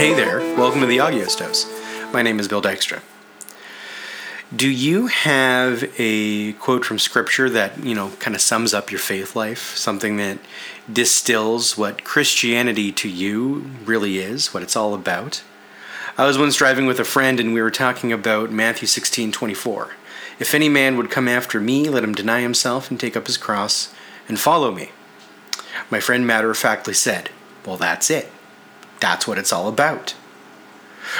Hey there, welcome to the Dose. My name is Bill Dykstra. Do you have a quote from scripture that, you know, kind of sums up your faith life? Something that distills what Christianity to you really is, what it's all about? I was once driving with a friend and we were talking about Matthew 16 24. If any man would come after me, let him deny himself and take up his cross and follow me. My friend matter of factly said, Well, that's it. That's what it's all about.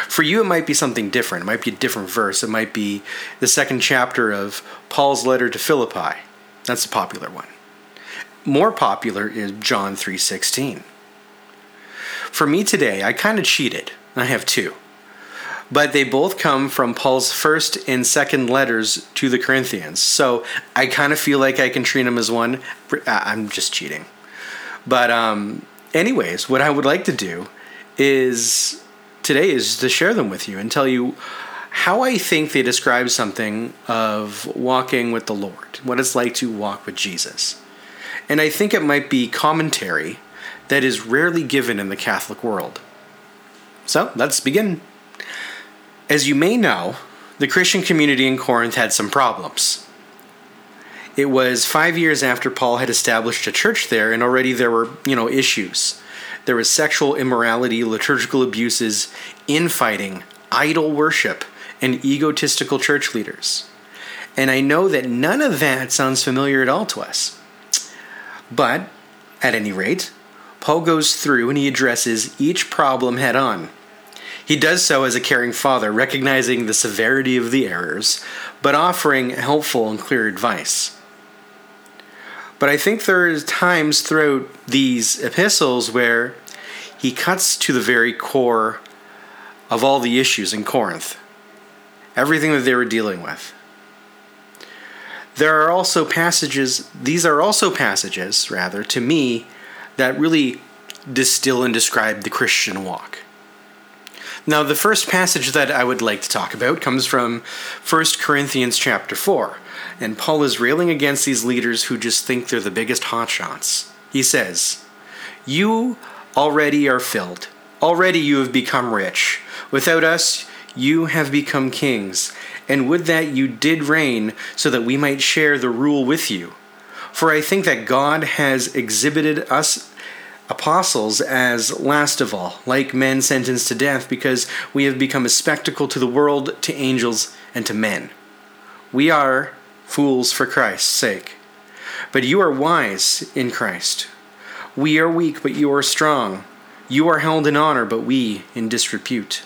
For you, it might be something different. It might be a different verse. It might be the second chapter of Paul's letter to Philippi. That's the popular one. More popular is John 3:16. For me today, I kind of cheated. I have two. But they both come from Paul's first and second letters to the Corinthians. So I kind of feel like I can treat them as one. I'm just cheating. But um, anyways, what I would like to do is today is to share them with you and tell you how I think they describe something of walking with the Lord, what it's like to walk with Jesus. And I think it might be commentary that is rarely given in the Catholic world. So let's begin. As you may know, the Christian community in Corinth had some problems. It was five years after Paul had established a church there, and already there were, you know, issues. There was sexual immorality, liturgical abuses, infighting, idol worship, and egotistical church leaders. And I know that none of that sounds familiar at all to us. But, at any rate, Paul goes through and he addresses each problem head on. He does so as a caring father, recognizing the severity of the errors, but offering helpful and clear advice. But I think there are times throughout these epistles where he cuts to the very core of all the issues in Corinth, everything that they were dealing with. There are also passages, these are also passages, rather, to me, that really distill and describe the Christian walk. Now, the first passage that I would like to talk about comes from 1 Corinthians chapter 4. And Paul is railing against these leaders who just think they're the biggest hotshots. He says, You already are filled. Already you have become rich. Without us, you have become kings. And would that you did reign, so that we might share the rule with you. For I think that God has exhibited us apostles as last of all, like men sentenced to death, because we have become a spectacle to the world, to angels, and to men. We are fools for Christ's sake. But you are wise in Christ. We are weak, but you are strong. You are held in honor, but we in disrepute.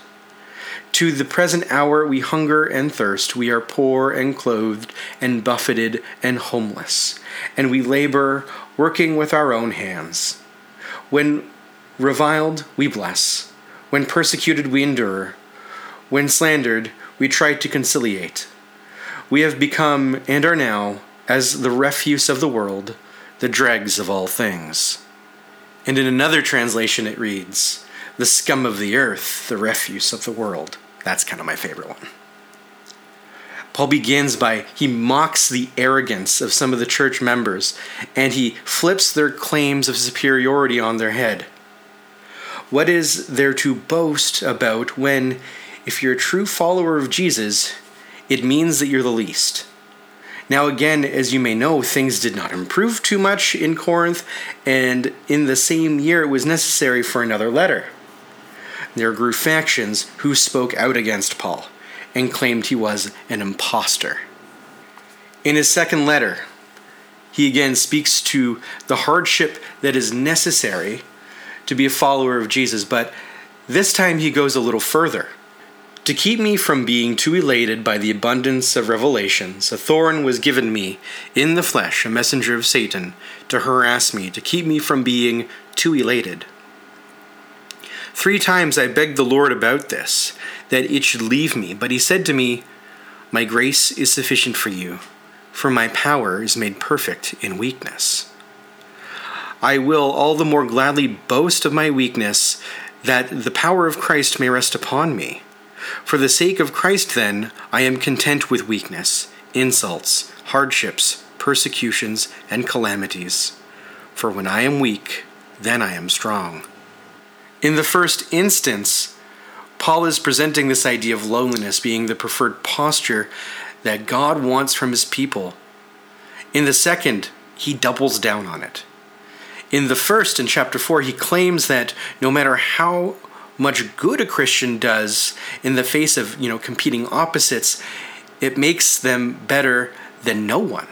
To the present hour we hunger and thirst, we are poor and clothed, and buffeted and homeless, and we labor, working with our own hands. When reviled, we bless. When persecuted, we endure. When slandered, we try to conciliate. We have become, and are now, as the refuse of the world, the dregs of all things. And in another translation, it reads, the scum of the earth, the refuse of the world. That's kind of my favorite one. Paul begins by he mocks the arrogance of some of the church members and he flips their claims of superiority on their head. What is there to boast about when, if you're a true follower of Jesus, it means that you're the least? Now, again, as you may know, things did not improve too much in Corinth, and in the same year it was necessary for another letter. There grew factions who spoke out against Paul and claimed he was an impostor. In his second letter, he again speaks to the hardship that is necessary to be a follower of Jesus, but this time he goes a little further. To keep me from being too elated by the abundance of revelations, a thorn was given me in the flesh, a messenger of Satan, to harass me, to keep me from being too elated. Three times I begged the Lord about this, that it should leave me, but he said to me, My grace is sufficient for you, for my power is made perfect in weakness. I will all the more gladly boast of my weakness, that the power of Christ may rest upon me. For the sake of Christ, then, I am content with weakness, insults, hardships, persecutions, and calamities. For when I am weak, then I am strong. In the first instance, Paul is presenting this idea of loneliness being the preferred posture that God wants from his people. In the second, he doubles down on it. In the first, in chapter 4, he claims that no matter how much good a Christian does in the face of, you know, competing opposites, it makes them better than no one.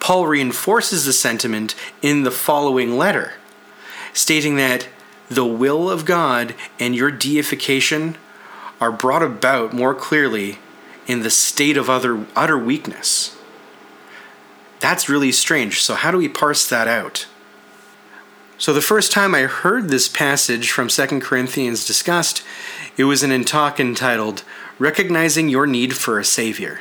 Paul reinforces the sentiment in the following letter, stating that the will of God and your deification are brought about more clearly in the state of utter, utter weakness. That's really strange. So, how do we parse that out? So, the first time I heard this passage from 2 Corinthians discussed, it was in a talk entitled Recognizing Your Need for a Savior.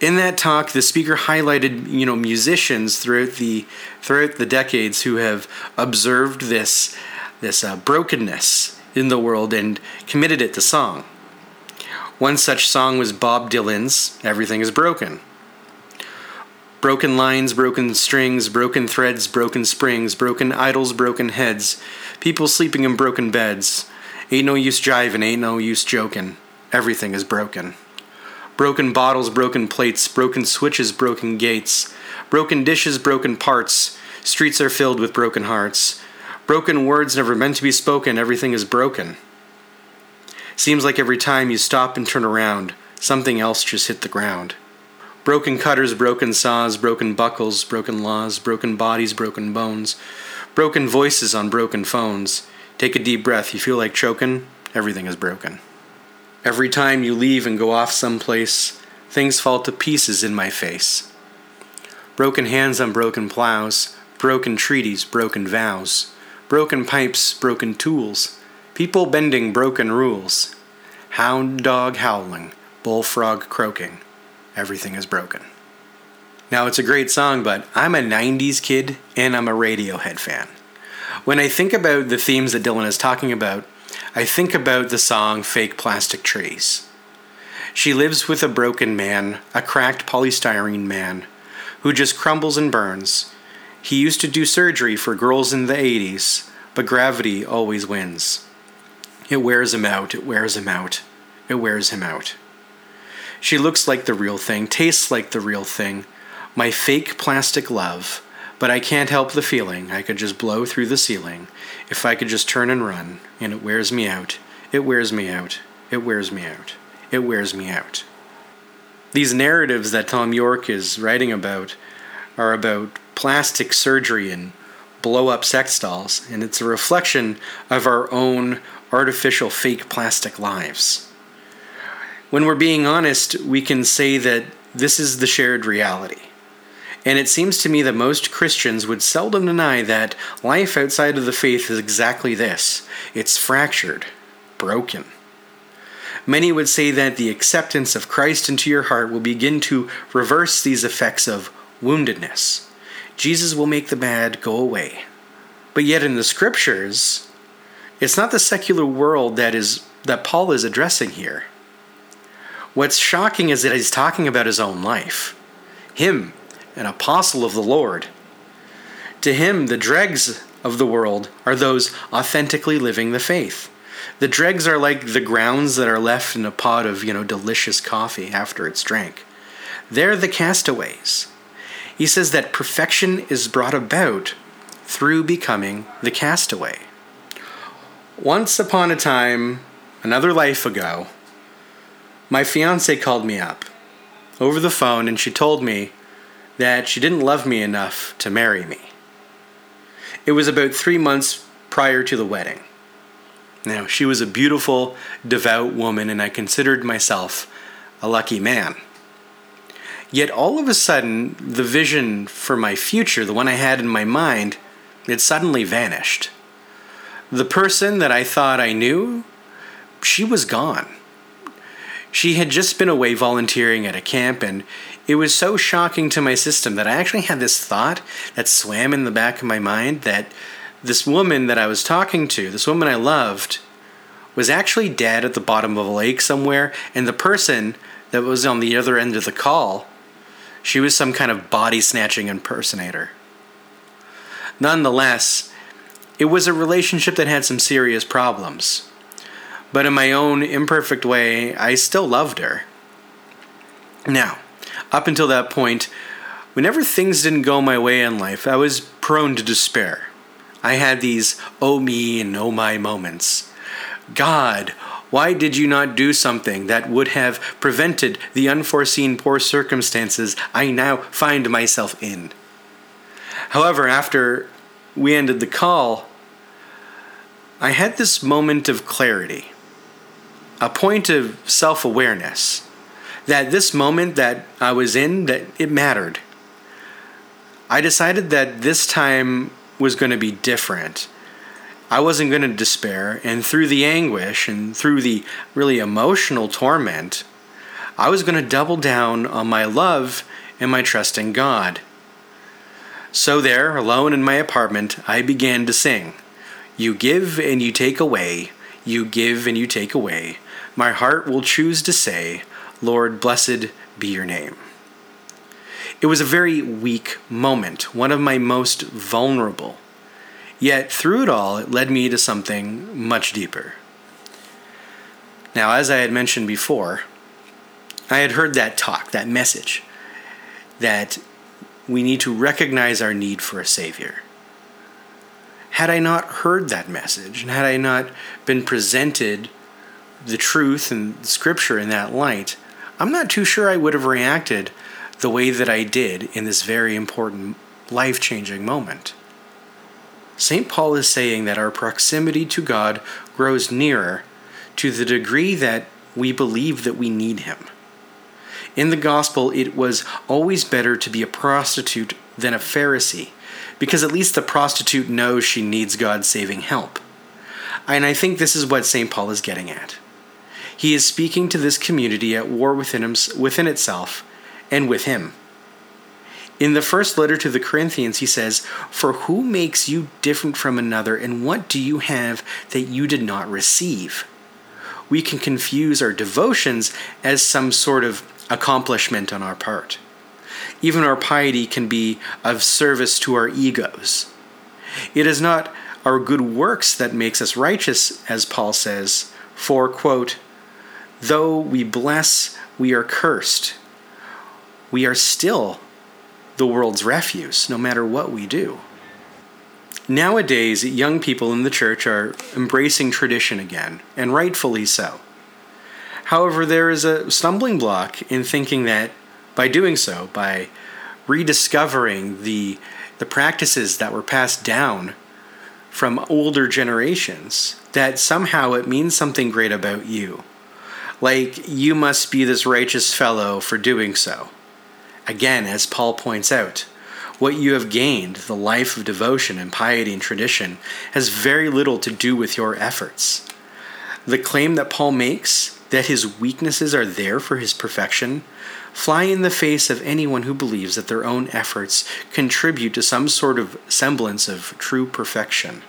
In that talk, the speaker highlighted, you know, musicians throughout the throughout the decades who have observed this this uh, brokenness in the world and committed it to song. One such song was Bob Dylan's Everything is Broken. Broken lines, broken strings, broken threads, broken springs, broken idols, broken heads, people sleeping in broken beds. Ain't no use jiving, ain't no use joking. Everything is broken. Broken bottles, broken plates, broken switches, broken gates, broken dishes, broken parts. Streets are filled with broken hearts. Broken words never meant to be spoken, everything is broken. Seems like every time you stop and turn around, something else just hit the ground. Broken cutters, broken saws, broken buckles, broken laws, broken bodies, broken bones, broken voices on broken phones. Take a deep breath, you feel like choking, everything is broken. Every time you leave and go off someplace, things fall to pieces in my face. Broken hands on broken plows, broken treaties, broken vows broken pipes, broken tools, people bending broken rules, hound dog howling, bullfrog croaking. Everything is broken. Now, it's a great song, but I'm a 90s kid and I'm a Radiohead fan. When I think about the themes that Dylan is talking about, I think about the song Fake Plastic Trees. She lives with a broken man, a cracked polystyrene man, who just crumbles and burns, he used to do surgery for girls in the 80s, but gravity always wins. It wears him out, it wears him out, it wears him out. She looks like the real thing, tastes like the real thing, my fake plastic love, but I can't help the feeling I could just blow through the ceiling. If I could just turn and run, and it wears me out, it wears me out, it wears me out, it wears me out. These narratives that Thom Yorke is writing about are about plastic surgery and blow up sex dolls, and it's a reflection of our own artificial fake plastic lives. When we're being honest, we can say that this is the shared reality. And it seems to me that most Christians would seldom deny that life outside of the faith is exactly this it's fractured, broken. Many would say that the acceptance of Christ into your heart will begin to reverse these effects of woundedness. Jesus will make the bad go away. But yet in the scriptures, it's not the secular world that is that Paul is addressing here. What's shocking is that he's talking about his own life. Him, an apostle of the Lord. To him, the dregs of the world are those authentically living the faith. The dregs are like the grounds that are left in a pot of, you know, delicious coffee after it's drank. They're the castaways. He says that perfection is brought about through becoming the castaway. Once upon a time, another life ago, my fiance called me up over the phone and she told me that she didn't love me enough to marry me. It was about three months prior to the wedding. Now, she was a beautiful, devout woman, and I considered myself a lucky man. Yet all of a sudden, the vision for my future, the one I had in my mind, it suddenly vanished. The person that I thought I knew, she was gone. She had just been away volunteering at a camp, and it was so shocking to my system that I actually had this thought that swam in the back of my mind that this woman that I was talking to, this woman I loved, was actually dead at the bottom of a lake somewhere, and the person that was on the other end of the call she was some kind of body snatching impersonator. Nonetheless, it was a relationship that had some serious problems. But in my own imperfect way, I still loved her. Now, up until that point, whenever things didn't go my way in life, I was prone to despair. I had these oh me and oh my moments. God, why did you not do something that would have prevented the unforeseen poor circumstances I now find myself in? However, after we ended the call, I had this moment of clarity, a point of self awareness that this moment that I was in that it mattered. I decided that this time was going to be different. I wasn't going to despair, and through the anguish and through the really emotional torment, I was going to double down on my love and my trust in God. So, there, alone in my apartment, I began to sing You give and you take away, you give and you take away. My heart will choose to say, Lord, blessed be your name. It was a very weak moment, one of my most vulnerable. Yet through it all, it led me to something much deeper. Now, as I had mentioned before, I had heard that talk, that message, that we need to recognize our need for a Savior. Had I not heard that message, and had I not been presented the truth and Scripture in that light, I'm not too sure I would have reacted the way that I did in this very important, life changing moment. St. Paul is saying that our proximity to God grows nearer to the degree that we believe that we need Him. In the gospel, it was always better to be a prostitute than a Pharisee, because at least the prostitute knows she needs God's saving help. And I think this is what St. Paul is getting at. He is speaking to this community at war within, him, within itself and with him. In the first letter to the Corinthians, he says, For who makes you different from another, and what do you have that you did not receive? We can confuse our devotions as some sort of accomplishment on our part. Even our piety can be of service to our egos. It is not our good works that makes us righteous, as Paul says, for, quote, though we bless, we are cursed. We are still the world's refuse, no matter what we do. Nowadays, young people in the church are embracing tradition again, and rightfully so. However, there is a stumbling block in thinking that by doing so, by rediscovering the, the practices that were passed down from older generations, that somehow it means something great about you. Like, you must be this righteous fellow for doing so. Again, as Paul points out, what you have gained, the life of devotion and piety and tradition, has very little to do with your efforts. The claim that Paul makes, that his weaknesses are there for his perfection, fly in the face of anyone who believes that their own efforts contribute to some sort of semblance of true perfection.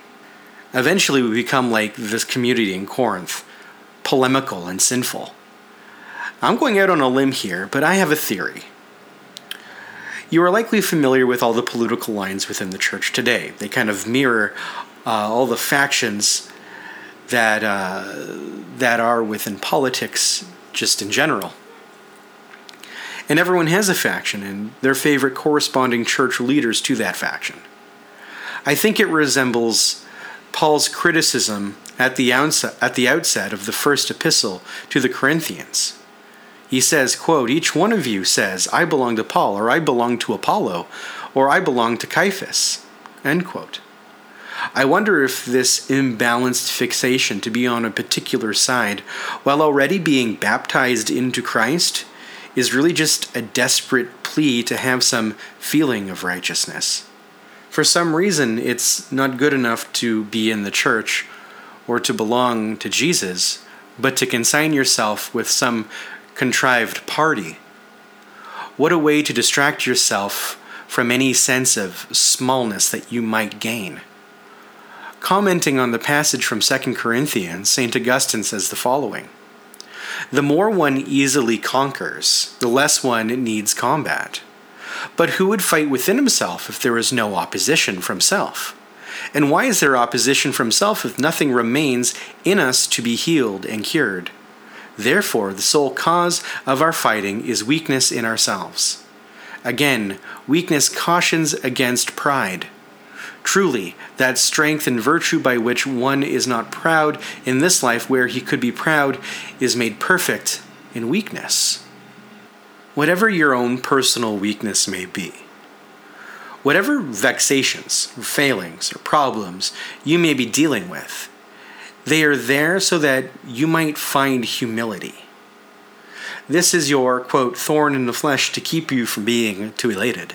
Eventually, we become like this community in Corinth, polemical and sinful. I'm going out on a limb here, but I have a theory. You are likely familiar with all the political lines within the church today. They kind of mirror uh, all the factions that uh, that are within politics, just in general. And everyone has a faction and their favorite corresponding church leaders to that faction. I think it resembles Paul's criticism at the outset, at the outset of the first epistle to the Corinthians he says, quote, Each one of you says, I belong to Paul, or I belong to Apollo, or I belong to Cephas. End quote. I wonder if this imbalanced fixation to be on a particular side, while already being baptized into Christ, is really just a desperate plea to have some feeling of righteousness. For some reason, it's not good enough to be in the church or to belong to Jesus, but to consign yourself with some contrived party. What a way to distract yourself from any sense of smallness that you might gain. Commenting on the passage from 2 Corinthians, St. Augustine says the following The more one easily conquers, the less one needs combat. But who would fight within himself if there is no opposition from self? And why is there opposition from self if nothing remains in us to be healed and cured? Therefore, the sole cause of our fighting is weakness in ourselves. Again, weakness cautions against pride. Truly, that strength and virtue by which one is not proud in this life where he could be proud is made perfect in weakness. Whatever your own personal weakness may be, whatever vexations, or failings, or problems you may be dealing with, they are there so that you might find humility. This is your, quote, thorn in the flesh to keep you from being too elated.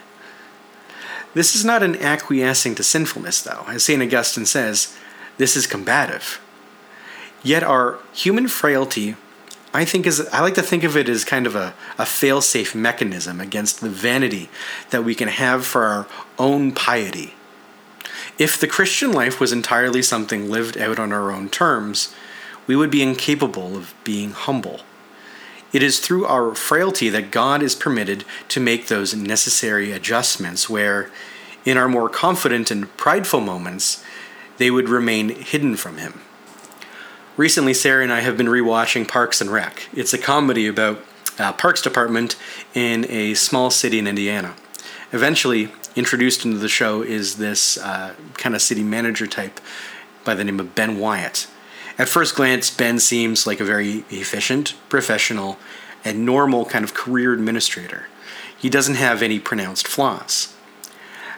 This is not an acquiescing to sinfulness, though. As St. Augustine says, this is combative. Yet our human frailty, I think is I like to think of it as kind of a, a fail-safe mechanism against the vanity that we can have for our own piety. If the Christian life was entirely something lived out on our own terms, we would be incapable of being humble. It is through our frailty that God is permitted to make those necessary adjustments where, in our more confident and prideful moments, they would remain hidden from Him. Recently, Sarah and I have been rewatching Parks and Rec. It's a comedy about a Parks Department in a small city in Indiana. Eventually, introduced into the show is this uh, kind of city manager type by the name of Ben Wyatt. At first glance, Ben seems like a very efficient, professional, and normal kind of career administrator. He doesn't have any pronounced flaws.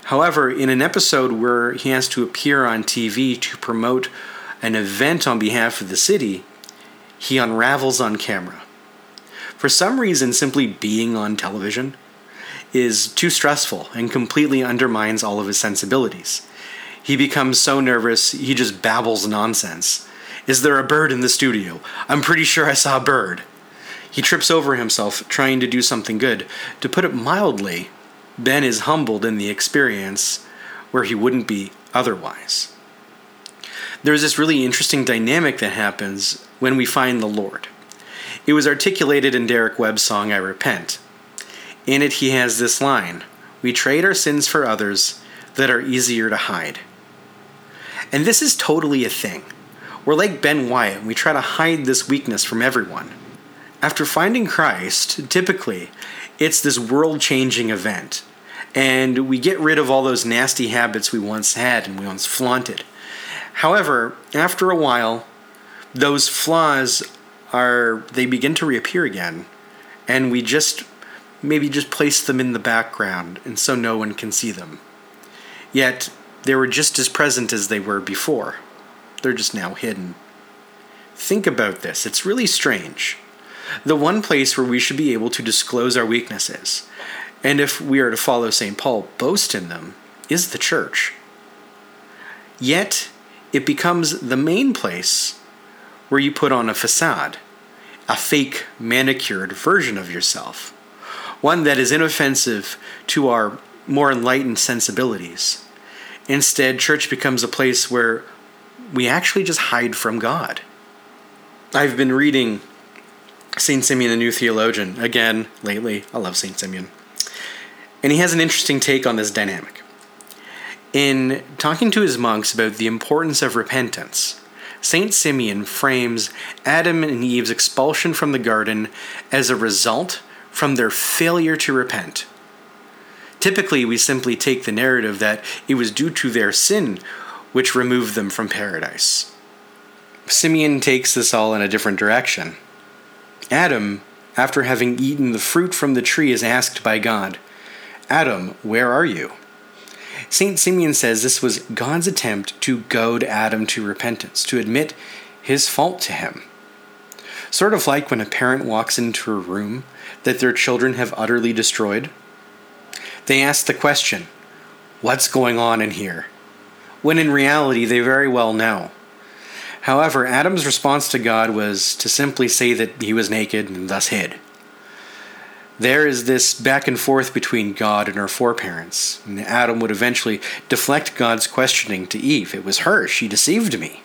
However, in an episode where he has to appear on TV to promote an event on behalf of the city, he unravels on camera. For some reason, simply being on television is too stressful and completely undermines all of his sensibilities. He becomes so nervous, he just babbles nonsense is there a bird in the studio? I'm pretty sure I saw a bird. He trips over himself trying to do something good. To put it mildly, Ben is humbled in the experience where he wouldn't be otherwise. There's this really interesting dynamic that happens when we find the Lord. It was articulated in Derek Webb's song I Repent. In it, he has this line We trade our sins for others that are easier to hide. And this is totally a thing. We're like Ben Wyatt, we try to hide this weakness from everyone. After finding Christ, typically, it's this world changing event. And we get rid of all those nasty habits we once had and we once flaunted. However, after a while, those flaws are, they begin to reappear again. And we just maybe just place them in the background and so no one can see them. Yet, they were just as present as they were before they're just now hidden. Think about this, it's really strange. The one place where we should be able to disclose our weaknesses, and if we are to follow St. Paul, boast in them, is the church. Yet, it becomes the main place where you put on a facade, a fake, manicured version of yourself, one that is inoffensive to our more enlightened sensibilities. Instead, church becomes a place where we actually just hide from God. I've been reading St. Simeon, a New Theologian, again lately. I love St. Simeon. And he has an interesting take on this dynamic. In talking to his monks about the importance of repentance, St. Simeon frames Adam and Eve's expulsion from the garden as a result from their failure to repent. Typically, we simply take the narrative that it was due to their sin which removed them from paradise. Simeon takes this all in a different direction. Adam, after having eaten the fruit from the tree, is asked by God, Adam, where are you? St. Simeon says this was God's attempt to goad Adam to repentance, to admit his fault to him. Sort of like when a parent walks into a room that their children have utterly destroyed. They ask the question, What's going on in here? when in reality they very well know. However, Adam's response to God was to simply say that he was naked and thus hid. There is this back and forth between God and her foreparents. And Adam would eventually deflect God's questioning to Eve. It was her, she deceived me.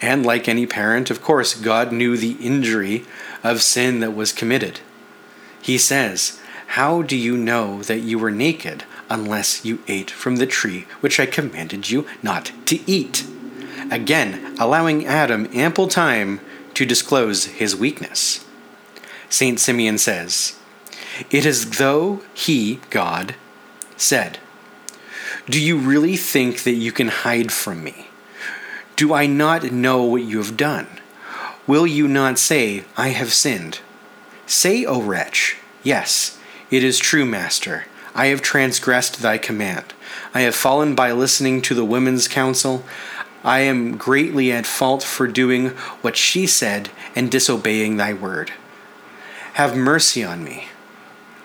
And like any parent, of course, God knew the injury of sin that was committed. He says, How do you know that you were naked unless you ate from the tree which I commanded you not to eat. Again, allowing Adam ample time to disclose his weakness. St. Simeon says, It is though he, God, said, Do you really think that you can hide from me? Do I not know what you have done? Will you not say, I have sinned? Say, O wretch, Yes, it is true, Master. I have transgressed thy command. I have fallen by listening to the women's counsel. I am greatly at fault for doing what she said and disobeying thy word. Have mercy on me.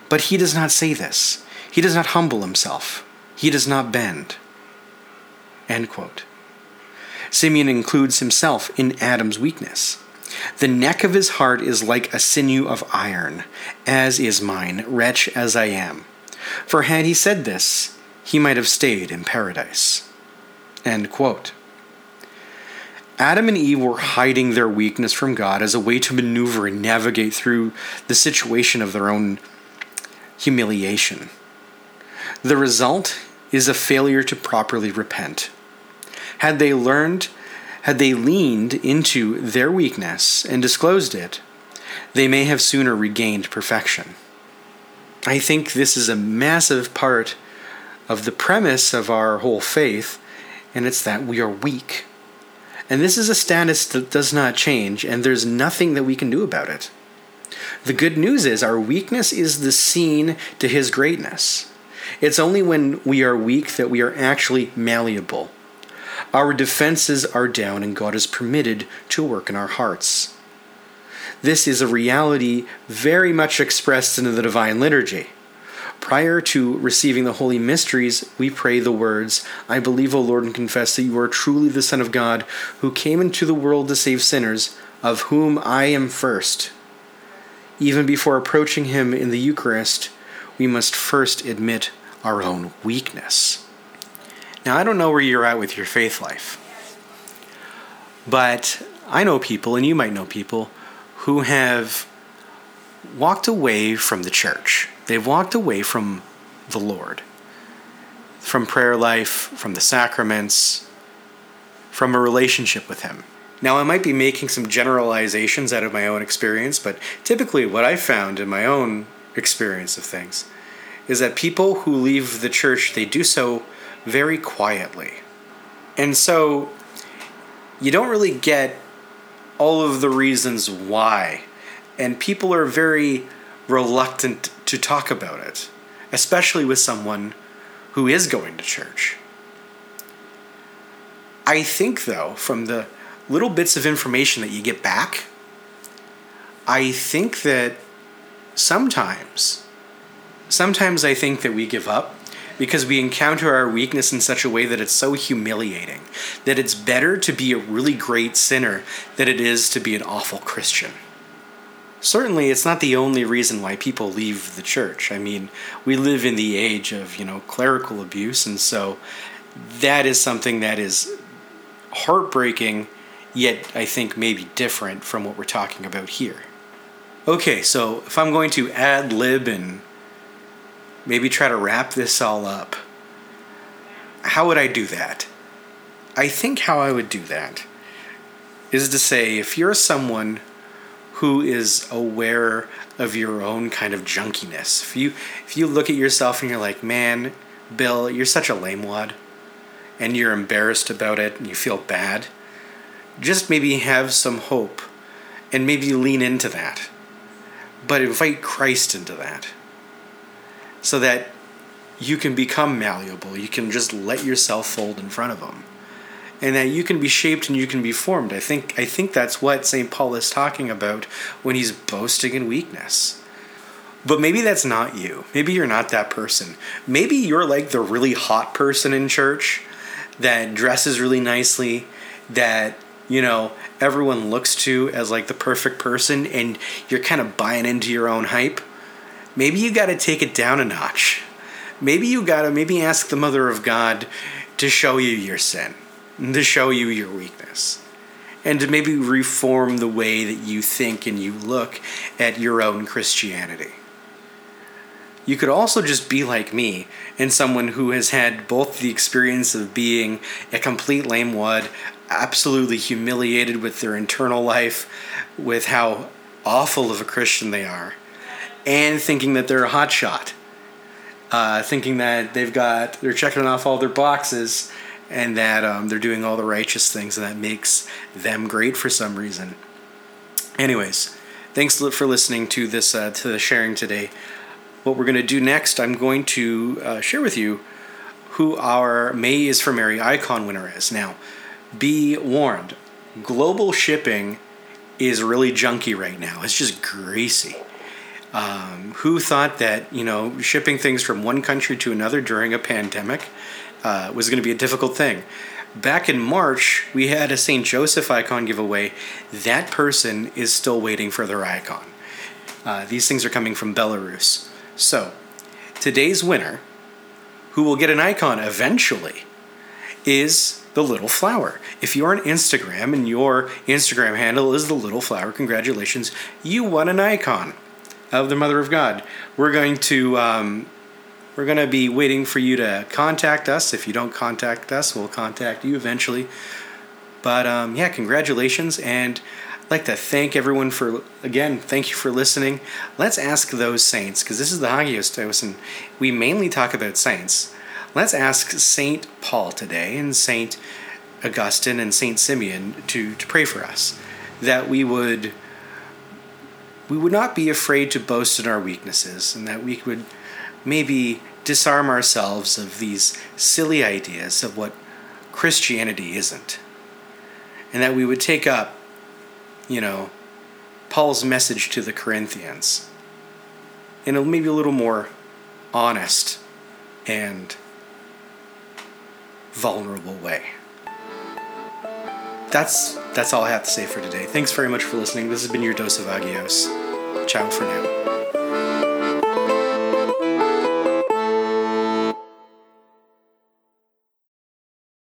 But he does not say this. He does not humble himself. He does not bend. End quote. Simeon includes himself in Adam's weakness. The neck of his heart is like a sinew of iron, as is mine, wretch as I am. For had he said this, he might have stayed in paradise. End quote. Adam and Eve were hiding their weakness from God as a way to maneuver and navigate through the situation of their own humiliation. The result is a failure to properly repent. Had they learned, had they leaned into their weakness and disclosed it, they may have sooner regained perfection. I think this is a massive part of the premise of our whole faith, and it's that we are weak. And this is a status that does not change, and there's nothing that we can do about it. The good news is our weakness is the scene to his greatness. It's only when we are weak that we are actually malleable. Our defenses are down, and God is permitted to work in our hearts. This is a reality very much expressed in the Divine Liturgy. Prior to receiving the holy mysteries, we pray the words, I believe, O Lord, and confess that you are truly the Son of God, who came into the world to save sinners, of whom I am first. Even before approaching him in the Eucharist, we must first admit our own weakness. Now, I don't know where you're at with your faith life, but I know people, and you might know people, who have walked away from the church. They've walked away from the Lord, from prayer life, from the sacraments, from a relationship with Him. Now, I might be making some generalizations out of my own experience, but typically what I've found in my own experience of things is that people who leave the church, they do so very quietly. And so you don't really get all of the reasons why. And people are very reluctant to talk about it, especially with someone who is going to church. I think, though, from the little bits of information that you get back, I think that sometimes, sometimes I think that we give up because we encounter our weakness in such a way that it's so humiliating that it's better to be a really great sinner than it is to be an awful Christian. Certainly, it's not the only reason why people leave the church. I mean, we live in the age of, you know, clerical abuse, and so that is something that is heartbreaking, yet I think maybe different from what we're talking about here. Okay, so if I'm going to ad lib and maybe try to wrap this all up. How would I do that? I think how I would do that is to say if you're someone who is aware of your own kind of junkiness, if you if you look at yourself and you're like, man, Bill, you're such a lame wad, and you're embarrassed about it and you feel bad, just maybe have some hope and maybe lean into that. But invite Christ into that so that you can become malleable. You can just let yourself fold in front of Him. And that you can be shaped and you can be formed. I think I think that's what St. Paul is talking about when he's boasting in weakness. But maybe that's not you. Maybe you're not that person. Maybe you're like the really hot person in church that dresses really nicely, that, you know, everyone looks to as like the perfect person and you're kind of buying into your own hype maybe you got to take it down a notch. Maybe you got to maybe ask the Mother of God to show you your sin, to show you your weakness, and to maybe reform the way that you think and you look at your own Christianity. you could also just be like me and someone who has had both the experience of being a complete lame wad, absolutely humiliated with their internal life, with how awful of a Christian they are, and thinking that they're a hotshot. Uh, thinking that they've got, they're checking off all their boxes and that um, they're doing all the righteous things and that makes them great for some reason. Anyways, thanks for listening to this, uh, to the sharing today what we're going to do next, I'm going to uh, share with you who our May is for Mary icon winner is. Now, be warned, global shipping is really junky right now. It's just greasy. Um, who thought that you know shipping things from one country to another during a pandemic uh, was going to be a difficult thing? Back in March, we had a St. Joseph icon giveaway. That person is still waiting for their icon. Uh, these things are coming from Belarus. So, today's winner, who will get an icon eventually, is the little flower. If you're on Instagram and your Instagram handle is the little flower, congratulations, you won an icon of the Mother of God. We're going to um, we're going to be waiting for you to contact us. If you don't contact us, we'll contact you eventually. But um, yeah, congratulations and I'd like to thank everyone for, again, thank you for listening. Let's ask those saints, because this is the Hagios Theos, and we mainly talk about saints. Let's ask Saint Paul today and Saint Augustine and Saint Simeon to, to pray for us, that we would we would not be afraid to boast in our weaknesses, and that we would maybe disarm ourselves of these silly ideas of what Christianity isn't, and that we would take up you know, Paul's message to the Corinthians in a maybe a little more honest and vulnerable way. That's that's all I have to say for today. Thanks very much for listening. This has been your dose of Agios. Ciao for now.